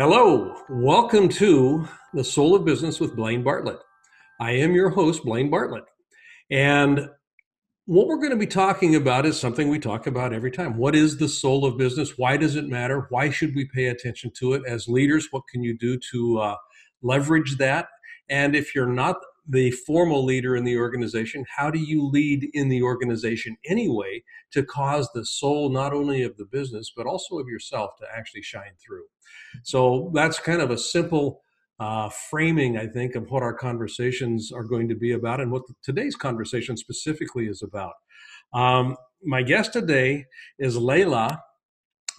Hello, welcome to the Soul of Business with Blaine Bartlett. I am your host, Blaine Bartlett. And what we're going to be talking about is something we talk about every time. What is the soul of business? Why does it matter? Why should we pay attention to it? As leaders, what can you do to uh, leverage that? And if you're not the formal leader in the organization, how do you lead in the organization anyway to cause the soul not only of the business, but also of yourself to actually shine through? So that's kind of a simple uh, framing, I think, of what our conversations are going to be about and what today's conversation specifically is about. Um, my guest today is Layla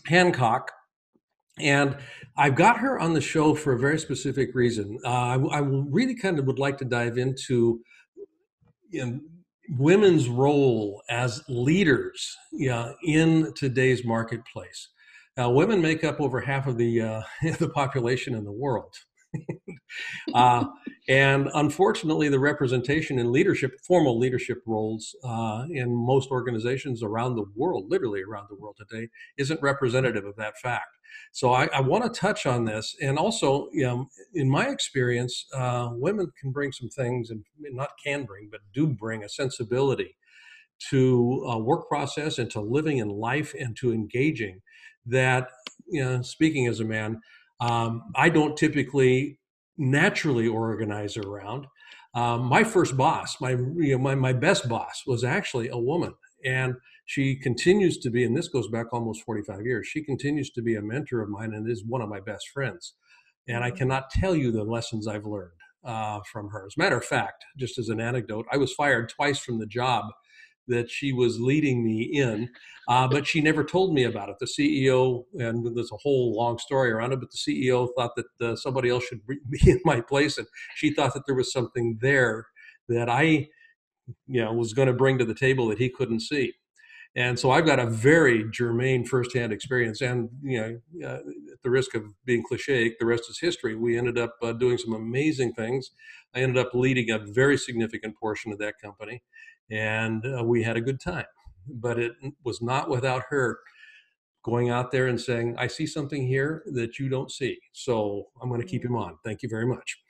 Hancock. And I've got her on the show for a very specific reason. Uh, I, I, really kind of would like to dive into you know, women's role as leaders in today's marketplace. Now, women make up over half of the uh, the population in the world. uh, and unfortunately, the representation in leadership, formal leadership roles uh, in most organizations around the world, literally around the world today, isn't representative of that fact. So I, I want to touch on this, and also, you know, in my experience, uh, women can bring some things, and not can bring, but do bring a sensibility to a work process and to living in life and to engaging that, you know, speaking as a man, um, I don't typically naturally organize around. Um, my first boss, my you know, my my best boss, was actually a woman, and she continues to be. And this goes back almost 45 years. She continues to be a mentor of mine and is one of my best friends. And I mm-hmm. cannot tell you the lessons I've learned uh, from her. As a matter of fact, just as an anecdote, I was fired twice from the job that she was leading me in, uh, but she never told me about it. The CEO, and there's a whole long story around it, but the CEO thought that uh, somebody else should be in my place, and she thought that there was something there that I, you know, was going to bring to the table that he couldn't see. And so I've got a very germane firsthand experience. And, you know, uh, at the risk of being cliche, the rest is history. We ended up uh, doing some amazing things. I ended up leading a very significant portion of that company and uh, we had a good time. But it was not without her going out there and saying, I see something here that you don't see. So I'm going to keep him on. Thank you very much.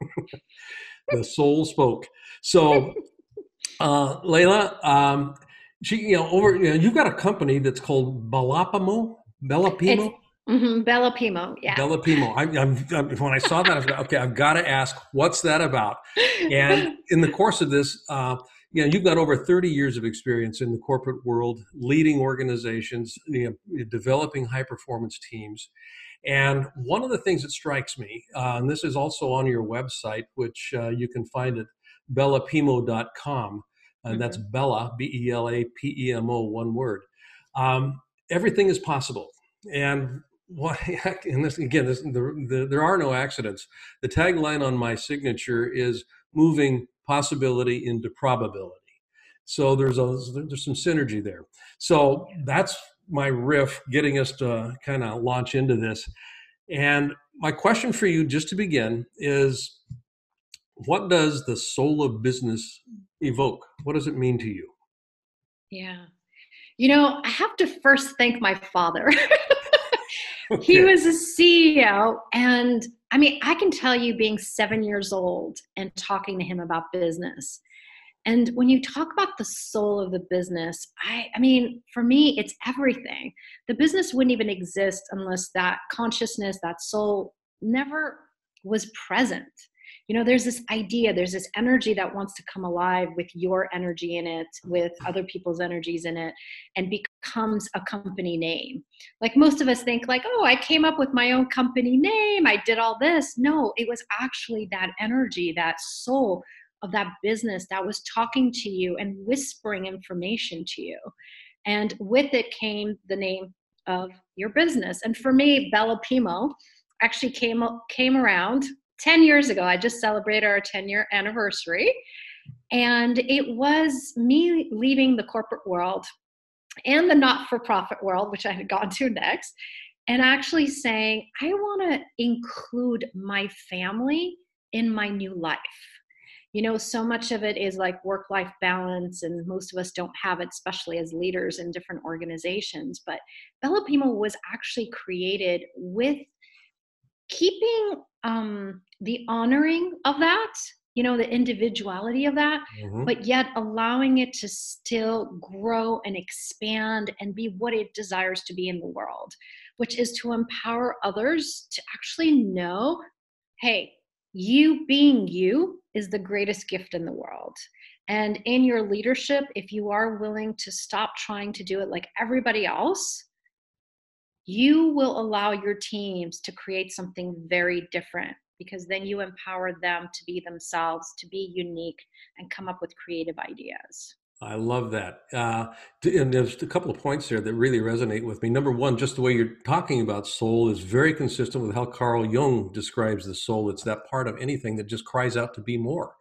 the soul spoke. So, uh, Layla, um, she, you know, over, you know, you've got a company that's called Balapamo, Belapimo. Mm-hmm, Bella Pimo, yeah. Bella Pimo. I, I'm, I'm, when I saw that, I was like, okay, I've got to ask, what's that about? And in the course of this, uh, you know, you've got over 30 years of experience in the corporate world, leading organizations, you know, developing high performance teams. And one of the things that strikes me, uh, and this is also on your website, which uh, you can find at bellapimo.com, and mm-hmm. that's Bella, B E L A P E M O, one word. Um, everything is possible. And what, and this, again, this, the, the, there are no accidents. The tagline on my signature is moving possibility into probability. So there's a there's some synergy there. So that's my riff, getting us to kind of launch into this. And my question for you, just to begin, is what does the soul of business evoke? What does it mean to you? Yeah. You know, I have to first thank my father. He was a CEO, and I mean, I can tell you being seven years old and talking to him about business. And when you talk about the soul of the business, I, I mean, for me, it's everything. The business wouldn't even exist unless that consciousness, that soul never was present you know there's this idea there's this energy that wants to come alive with your energy in it with other people's energies in it and becomes a company name. Like most of us think like oh i came up with my own company name i did all this. No it was actually that energy that soul of that business that was talking to you and whispering information to you. And with it came the name of your business. And for me bella pimo actually came came around 10 years ago, I just celebrated our 10 year anniversary. And it was me leaving the corporate world and the not for profit world, which I had gone to next, and actually saying, I want to include my family in my new life. You know, so much of it is like work life balance, and most of us don't have it, especially as leaders in different organizations. But Bella Pimo was actually created with keeping um, the honoring of that you know the individuality of that mm-hmm. but yet allowing it to still grow and expand and be what it desires to be in the world which is to empower others to actually know hey you being you is the greatest gift in the world and in your leadership if you are willing to stop trying to do it like everybody else you will allow your teams to create something very different because then you empower them to be themselves, to be unique, and come up with creative ideas. I love that. Uh, and there's a couple of points there that really resonate with me. Number one, just the way you're talking about soul is very consistent with how Carl Jung describes the soul. It's that part of anything that just cries out to be more.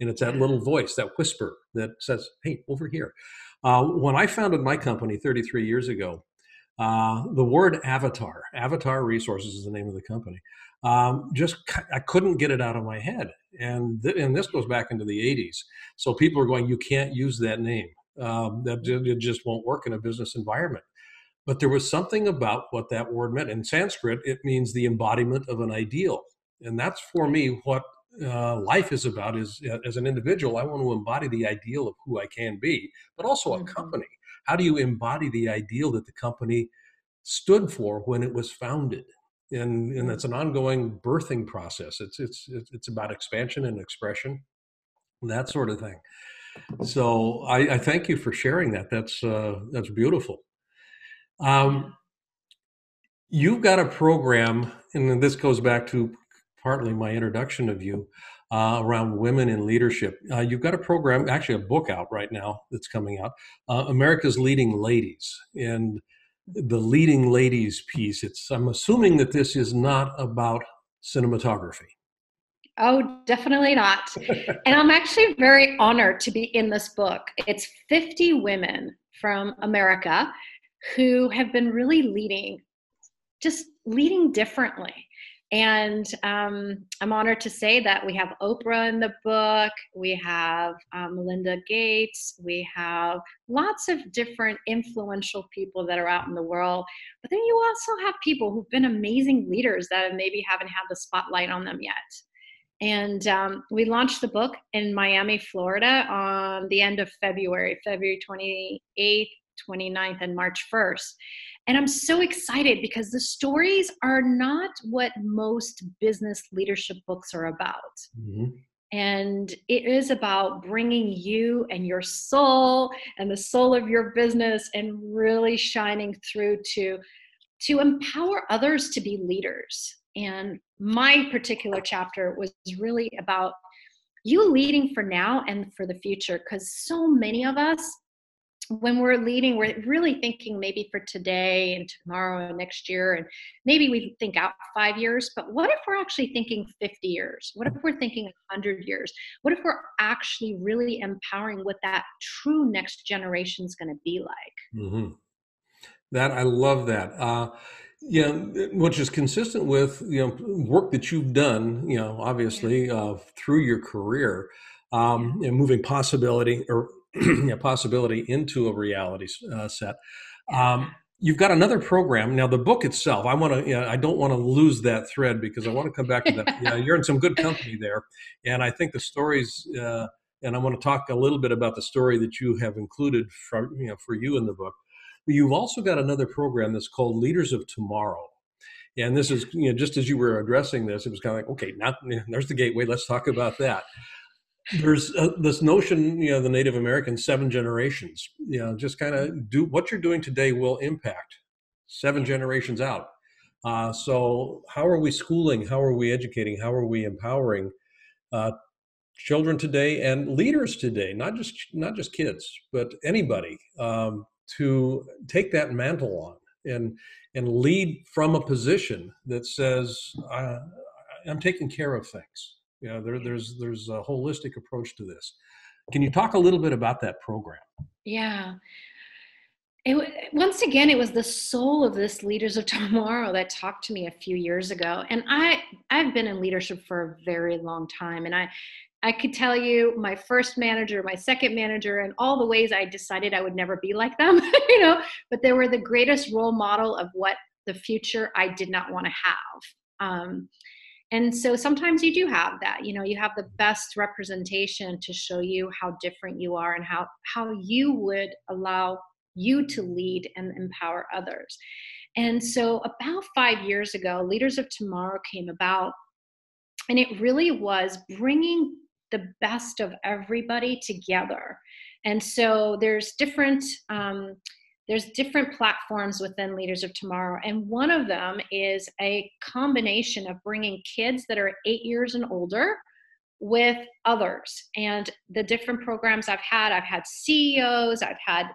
And it's that little voice, that whisper that says, hey, over here. Uh, when I founded my company 33 years ago, uh, the word avatar, Avatar Resources is the name of the company um, just I couldn't get it out of my head. And th- and this goes back into the 80s. So people are going, you can't use that name. Um, that it just won't work in a business environment. But there was something about what that word meant. In Sanskrit, it means the embodiment of an ideal, and that's for me what uh, life is about. Is uh, as an individual, I want to embody the ideal of who I can be, but also a mm-hmm. company. How do you embody the ideal that the company stood for when it was founded? and and it's an ongoing birthing process. It's it's it's about expansion and expression, that sort of thing. So I, I thank you for sharing that. That's uh, that's beautiful. Um, you've got a program, and this goes back to partly my introduction of you uh, around women in leadership. Uh, you've got a program, actually a book out right now that's coming out, uh, America's Leading Ladies, and the leading ladies piece. It's I'm assuming that this is not about cinematography. Oh, definitely not. and I'm actually very honored to be in this book. It's 50 women from America who have been really leading, just leading differently. And um, I'm honored to say that we have Oprah in the book, we have um, Melinda Gates, we have lots of different influential people that are out in the world. But then you also have people who've been amazing leaders that maybe haven't had the spotlight on them yet. And um, we launched the book in Miami, Florida on the end of February, February 28th, 29th, and March 1st. And I'm so excited because the stories are not what most business leadership books are about. Mm-hmm. And it is about bringing you and your soul and the soul of your business and really shining through to to empower others to be leaders. And my particular chapter was really about you leading for now and for the future because so many of us when we're leading, we're really thinking maybe for today and tomorrow and next year, and maybe we think out five years. But what if we're actually thinking 50 years? What if we're thinking 100 years? What if we're actually really empowering what that true next generation is going to be like? Mm-hmm. That I love that. Uh, yeah, which is consistent with you know work that you've done. You know, obviously uh, through your career, um, and moving possibility or a possibility into a reality uh, set. Um, you've got another program now. The book itself, I want to. You know, I don't want to lose that thread because I want to come back to that. yeah, you're in some good company there, and I think the stories. Uh, and I want to talk a little bit about the story that you have included from you know for you in the book. But you've also got another program that's called Leaders of Tomorrow. And this is, you know, just as you were addressing this, it was kind of like, okay, now there's the gateway. Let's talk about that there's uh, this notion, you know, the Native American seven generations. You know, just kind of do what you're doing today will impact seven generations out. Uh, so, how are we schooling? How are we educating? How are we empowering uh, children today and leaders today? Not just not just kids, but anybody um, to take that mantle on and and lead from a position that says, "I'm taking care of things." Yeah, there, there's there's a holistic approach to this. Can you talk a little bit about that program? Yeah. It, once again, it was the soul of this Leaders of Tomorrow that talked to me a few years ago, and I I've been in leadership for a very long time, and I I could tell you my first manager, my second manager, and all the ways I decided I would never be like them, you know, but they were the greatest role model of what the future I did not want to have Um, and so sometimes you do have that you know you have the best representation to show you how different you are and how how you would allow you to lead and empower others. And so about 5 years ago leaders of tomorrow came about and it really was bringing the best of everybody together. And so there's different um, there's different platforms within leaders of tomorrow and one of them is a combination of bringing kids that are eight years and older with others. And the different programs i've had i've had ceos i've had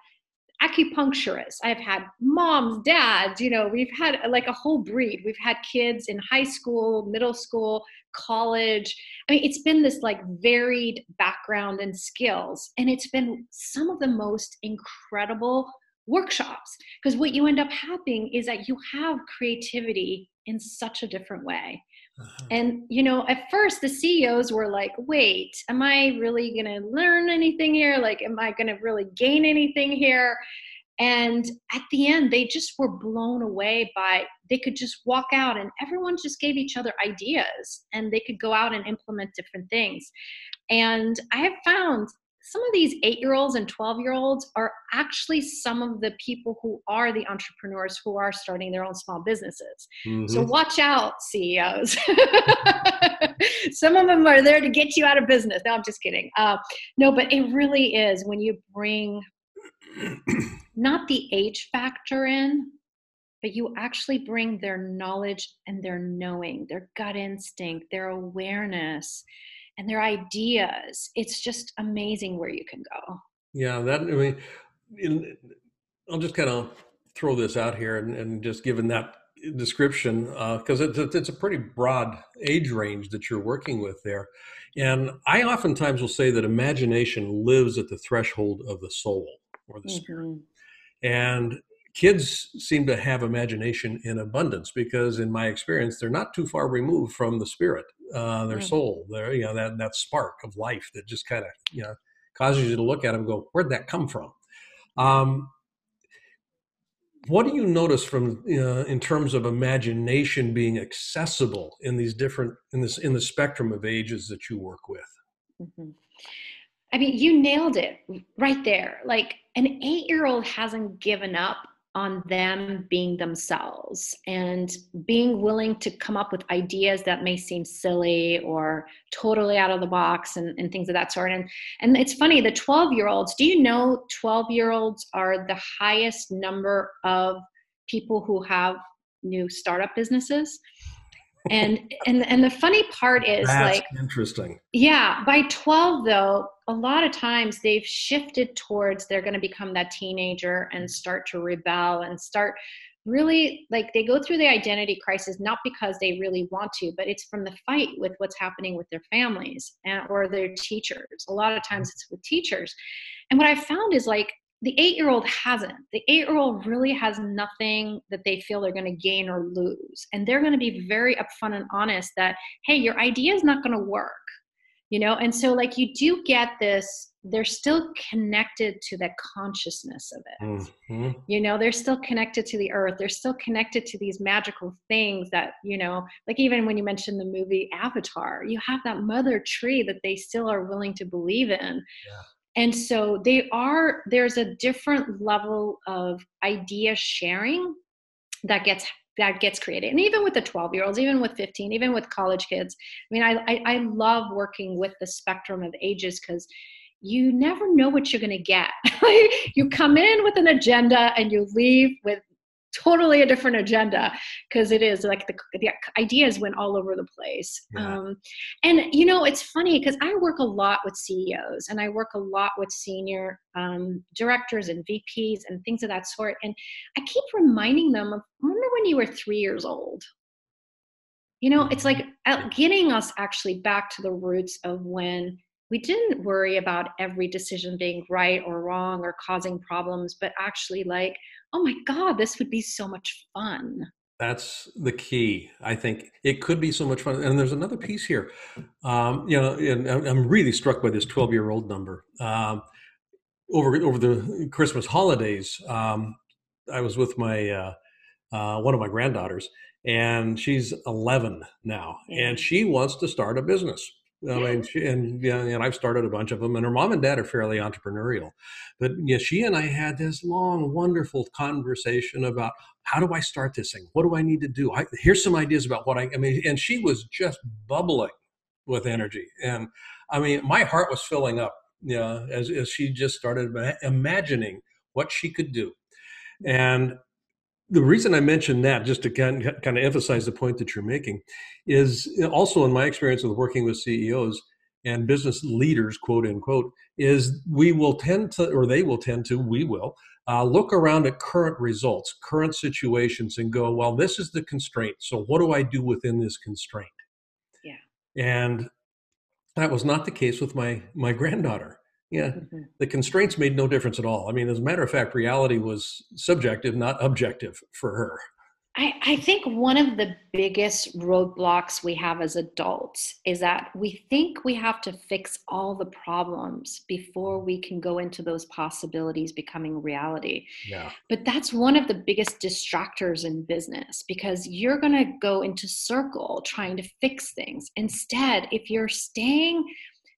acupuncturists i've had moms dads you know we've had like a whole breed. We've had kids in high school middle school college. I mean it's been this like varied background and skills and it's been some of the most incredible workshops because what you end up having is that you have creativity in such a different way. Uh-huh. and you know at first the ceos were like wait am i really going to learn anything here? Like am i going to really gain anything here? And at the end they just were blown away by they could just walk out and everyone just gave each other ideas and they could go out and implement different things. And i have found some of these eight year olds and 12 year olds are actually some of the people who are the entrepreneurs who are starting their own small businesses. Mm-hmm. So watch out, CEOs. some of them are there to get you out of business. No, I'm just kidding. Uh, no, but it really is when you bring not the age factor in, but you actually bring their knowledge and their knowing, their gut instinct, their awareness and their ideas. It's just amazing where you can go. Yeah, that I mean, in, I'll just kind of throw this out here and, and just given that description because uh, it's, it's a pretty broad age range that you're working with there. And I oftentimes will say that imagination lives at the threshold of the soul or the mm-hmm. spirit. And kids seem to have imagination in abundance because in my experience they're not too far removed from the spirit uh, their mm. soul their you know that that spark of life that just kind of you know causes you to look at them and go where'd that come from um, what do you notice from uh, in terms of imagination being accessible in these different in this in the spectrum of ages that you work with mm-hmm. i mean you nailed it right there like an eight year old hasn't given up on them being themselves and being willing to come up with ideas that may seem silly or totally out of the box and, and things of that sort. And and it's funny, the 12 year olds, do you know 12 year olds are the highest number of people who have new startup businesses? and and and the funny part is That's like interesting yeah by 12 though a lot of times they've shifted towards they're going to become that teenager and start to rebel and start really like they go through the identity crisis not because they really want to but it's from the fight with what's happening with their families and or their teachers a lot of times it's with teachers and what i found is like the eight year old hasn't. The eight year old really has nothing that they feel they're going to gain or lose. And they're going to be very upfront and honest that, hey, your idea is not going to work. You know, and so like you do get this, they're still connected to that consciousness of it. Mm-hmm. You know, they're still connected to the earth. They're still connected to these magical things that, you know, like even when you mentioned the movie Avatar, you have that mother tree that they still are willing to believe in. Yeah and so they are there's a different level of idea sharing that gets that gets created. And even with the 12 year olds even with 15 even with college kids i mean i i, I love working with the spectrum of ages because you never know what you're going to get you come in with an agenda and you leave with totally a different agenda because it is like the, the ideas went all over the place yeah. um, and you know it's funny because i work a lot with ceos and i work a lot with senior um, directors and vps and things of that sort and i keep reminding them of remember when you were three years old you know it's like mm-hmm. getting us actually back to the roots of when we didn't worry about every decision being right or wrong or causing problems but actually like oh my God, this would be so much fun. That's the key. I think it could be so much fun. And there's another piece here. Um, you know, and I'm really struck by this 12 year old number. Um, over over the Christmas holidays, um, I was with my uh, uh, one of my granddaughters, and she's 11 now, and she wants to start a business. I mean, she, and yeah, and I've started a bunch of them, and her mom and dad are fairly entrepreneurial. But yeah, she and I had this long, wonderful conversation about how do I start this thing? What do I need to do? I, here's some ideas about what I, I mean, and she was just bubbling with energy, and I mean, my heart was filling up. Yeah, as as she just started imagining what she could do, and the reason I mentioned that, just to kind of, kind of emphasize the point that you're making, is also in my experience with working with CEOs and business leaders, quote unquote, is we will tend to, or they will tend to, we will, uh, look around at current results, current situations, and go, well, this is the constraint. So what do I do within this constraint? Yeah. And that was not the case with my my granddaughter yeah mm-hmm. the constraints made no difference at all i mean as a matter of fact reality was subjective not objective for her I, I think one of the biggest roadblocks we have as adults is that we think we have to fix all the problems before we can go into those possibilities becoming reality. Yeah. But that's one of the biggest distractors in business because you're going to go into circle trying to fix things. Instead, if you're staying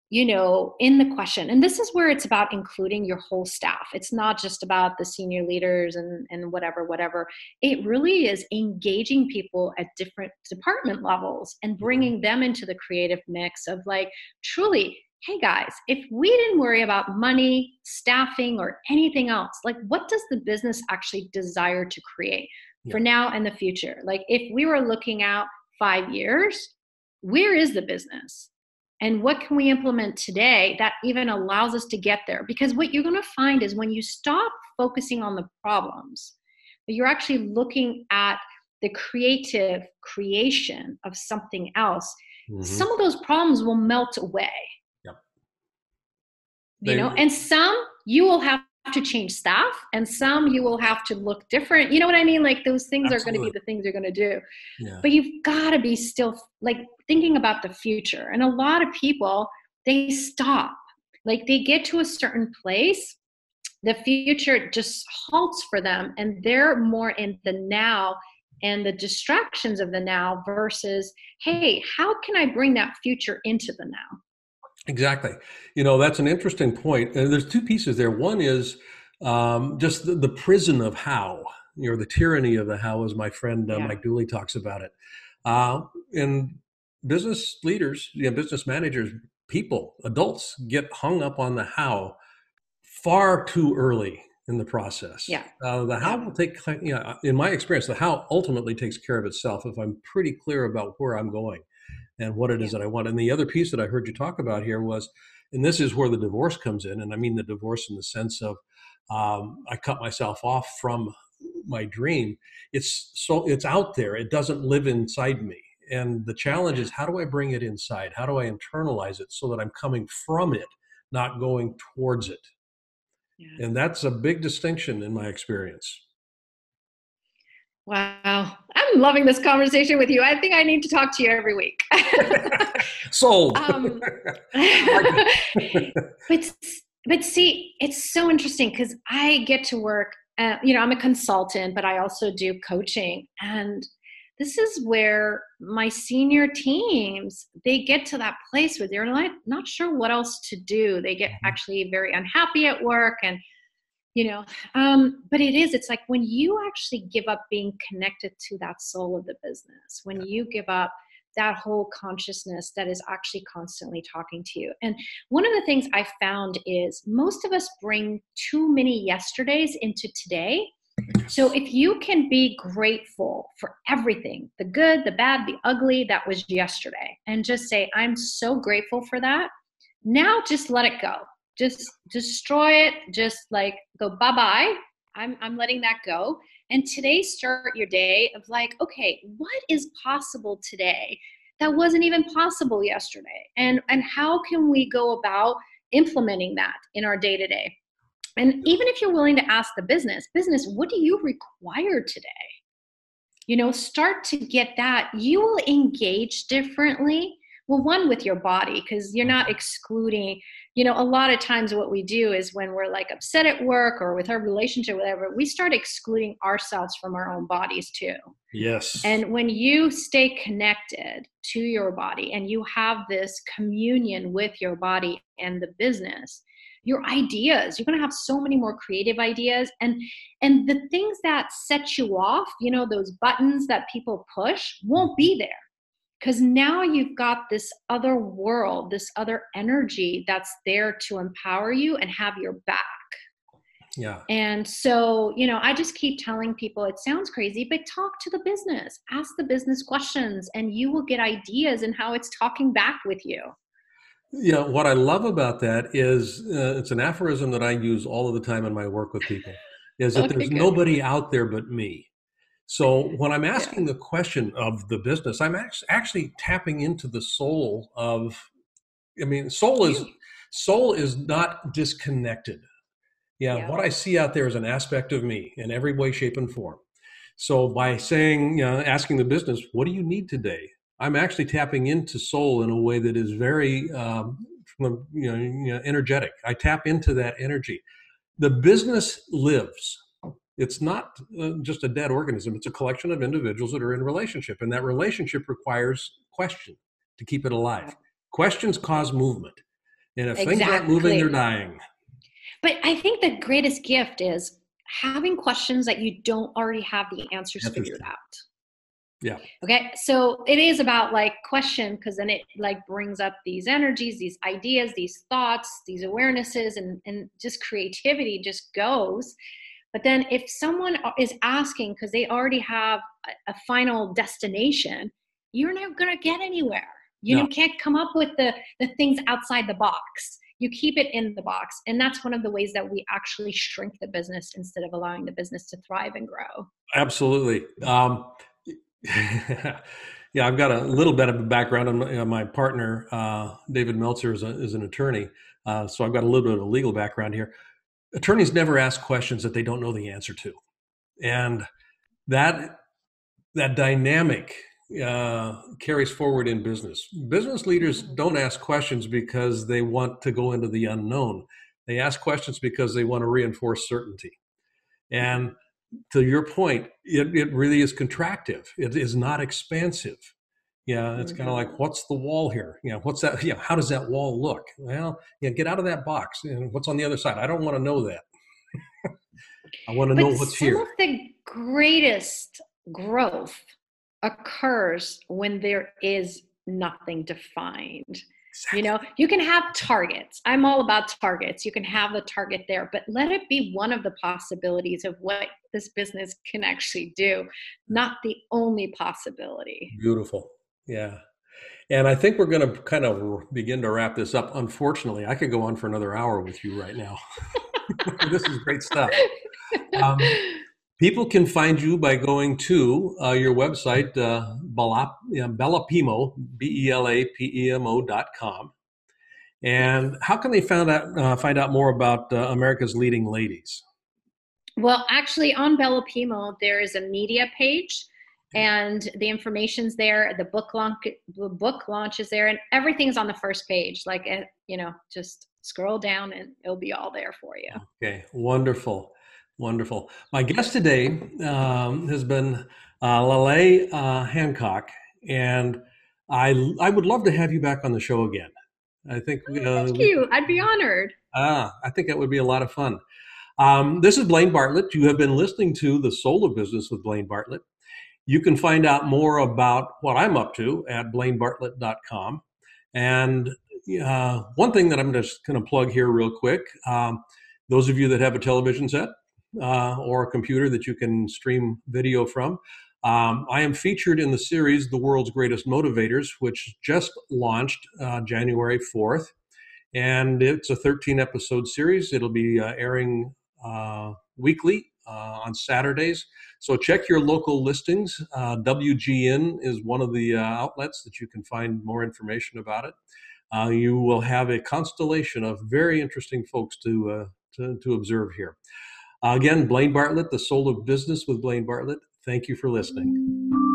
you know, in the question. And this is where it's about including your whole staff. It's not just about the senior leaders and, and whatever, whatever. It really is engaging people at different department levels and mm-hmm. bringing them into the creative mix of like, truly, hey guys, if we didn't worry about money, staffing, or anything else, like what does the business actually desire to create yeah. for now and the future? Like if we were looking out five years, where is the business? And what can we implement today that even allows us to get there because what you're going to find is when you stop focusing on the problems but you're actually looking at the creative creation of something else mm-hmm. some of those problems will melt away yep. you know and some you will have to change staff and some you will have to look different. You know what i mean? Like those things Absolutely. are going to be the things you're going to do. Yeah. but you've got to be still like thinking about the future. And a lot of people they stop. Like they get to a certain place the future just halts for them and they're more in the now and the distractions of the now versus hey how can i bring that future into the now Exactly. You know, that's an interesting point. And there's two pieces there. One is um, just the, the, prison of how, you know, the tyranny of the how, as my friend uh, yeah. Mike Dooley talks about it. Uh, and business leaders, you know, business managers, people, adults get hung up on the how far too early in the process. Yeah. Uh, the how will take, you know, in my experience, the how ultimately takes care of itself if I'm pretty clear about where I'm going and what it is that I want. And the other piece that I heard you talk about here was, and this is where the divorce comes in, and I mean the divorce in the sense of um, I cut myself off from my dream. It's so it's out there. It doesn't live inside me. And the challenge is how do I bring it inside? How do I internalize it so that I'm coming from it, not going towards it? Yeah. And that's a big distinction in my experience. Wow. I'm loving this conversation with you. I think I need to talk to you every week. Sold. Um, but, but see, it's so interesting because I get to work, uh, you know, I'm a consultant, but I also do coaching. And this is where my senior teams, they get to that place where they're not, not sure what else to do. They get mm-hmm. actually very unhappy at work and you know um, but it is it's like when you actually give up being connected to that soul of the business when you give up that whole consciousness that is actually constantly talking to you. And one of the things i found is most of us bring too many yesterdays into today. So if you can be grateful for everything the good the bad the ugly that was yesterday and just say i'm so grateful for that now just let it go just destroy it just like go bye bye i'm i'm letting that go. And today start your day of like okay what is possible today that wasn't even possible yesterday? And and how can we go about implementing that in our day to day and even if you're willing to ask the business business what do you require today? You know start to get that. You will engage differently well one with your body because you're not excluding you know, a lot of times what we do is when we're like upset at work or with our relationship, whatever, we start excluding ourselves from our own bodies too. Yes. And when you stay connected to your body and you have this communion with your body and the business, your ideas you're going to have so many more creative ideas and and the things that set you off you know those buttons that people push won't be there because now you've got this other world, this other energy that's there to empower you and have your back. Yeah. And so, you know, I just keep telling people it sounds crazy, but talk to the business, ask the business questions, and you will get ideas and how it's talking back with you. Yeah, what I love about that is uh, it's an aphorism that I use all of the time in my work with people. Is that okay, there's good. nobody out there but me. So when I'm asking yeah. the question of the business, I'm actually tapping into the soul of. I mean, soul is soul is not disconnected. Yeah, yeah, what I see out there is an aspect of me in every way, shape, and form. So by saying, you know, asking the business, what do you need today? I'm actually tapping into soul in a way that is very, um, you, know, you know, energetic. I tap into that energy. The business lives it's not uh, just a dead organism it's a collection of individuals that are in relationship and that relationship requires question to keep it alive. Questions cause movement and if exactly. things aren't moving they're dying. But i think the greatest gift is having questions that you don't already have the answers figured out. Yeah. Okay so it is about like question because then it like brings up these energies these ideas these thoughts these awarenesses and and just creativity just goes but then if someone is asking because they already have a, a, final destination, you're not going to get anywhere. You no. can't come up with the, the things outside the box. You keep it in the box. And that's one of the ways that we actually shrink the business instead of allowing the business to thrive and grow. Absolutely. Um, yeah, I've got a little bit of a background on my, my partner, uh, David Meltzer, is, a, is an attorney. Uh, so I've got a little bit of a legal background here attorneys never ask questions that they don't know the answer to. And that that dynamic uh, carries forward in business. Business leaders don't ask questions because they want to go into the unknown. They ask questions because they want to reinforce certainty. And to your point it, it really is contractive. It is not expansive yeah, it's mm-hmm. kind of like, what's the wall here? You know, what's that? Yeah, how does that wall look? Well, yeah, get out of that box. And what's on the other side? I don't want to know that. I want to know what's some here. Some of the greatest growth occurs when there is nothing defined. Exactly. You know, you can have targets. I'm all about targets. You can have the target there, but let it be one of the possibilities of what this business can actually do, not the only possibility. Beautiful. Yeah. And I think we're going to kind of begin to wrap this up. Unfortunately, I could go on for another hour with you right now. this is great stuff. Um, people can find you by going to uh, your website, uh, Belapemo, B E L A P E M O dot com. And how can they find out, uh, find out more about uh, America's Leading Ladies? Well, actually, on Belapemo, there is a media page and the information's there the book launch the book launch is there and everything's on the first page. Like eh, you know just scroll down and it'll be all there for you. Okay wonderful wonderful. My guest today um, has been uh, Lale uh, Hancock and I I would love to have you back on the show again. I think oh, uh, thank you. I'd be honored. Ah I think that would be a lot of fun. Um, this is Blaine Bartlett. You have been listening to The Soul of Business with Blaine Bartlett. You can find out more about what I'm up to at blainebartlett.com. And uh, one thing that I'm just going to plug here, real quick um, those of you that have a television set uh, or a computer that you can stream video from, um, I am featured in the series The World's Greatest Motivators, which just launched uh, January 4th. And it's a 13 episode series. It'll be uh, airing uh, weekly uh, on Saturdays. So check your local listings. Uh, WGN is one of the uh, outlets that you can find more information about it. Uh, you will have a constellation of very interesting folks to, uh, to, to, observe here. again, Blaine Bartlett, The Soul of Business with Blaine Bartlett. Thank you for listening.